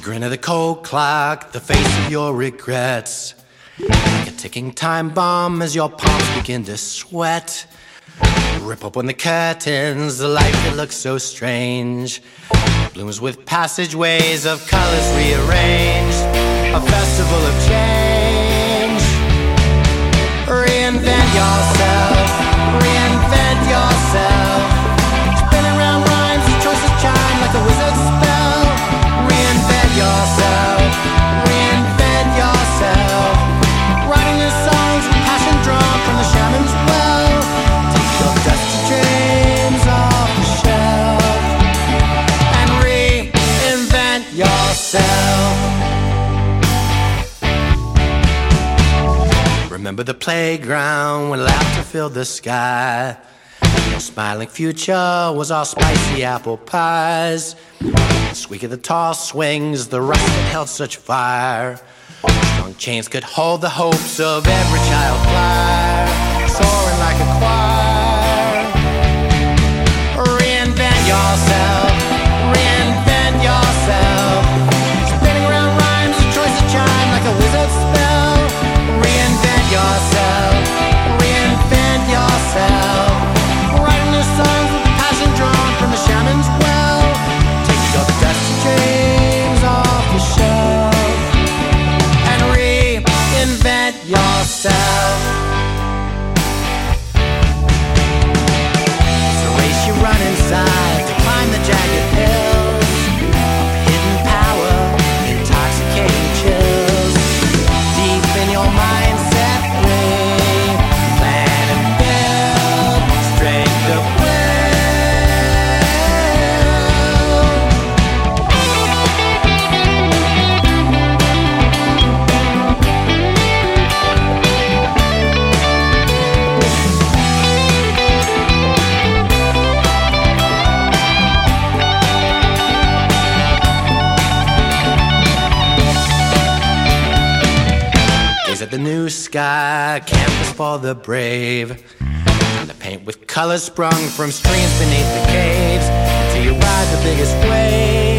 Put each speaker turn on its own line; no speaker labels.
The grin of the cold clock, the face of your regrets. Like a ticking time bomb as your palms begin to sweat. Rip open the curtains, the life that looks so strange. Blooms with passageways of colors rearranged. A festival of change. Remember the playground when laughter filled the sky. Your smiling future was all spicy apple pies. The squeak of the tall swings, the rust that held such fire. Strong chains could hold the hopes of every child fly, soaring like a choir. Yourself. Gaze at the new sky, campus for the brave. And the paint with colors sprung from streams beneath the caves. Until you ride the biggest wave.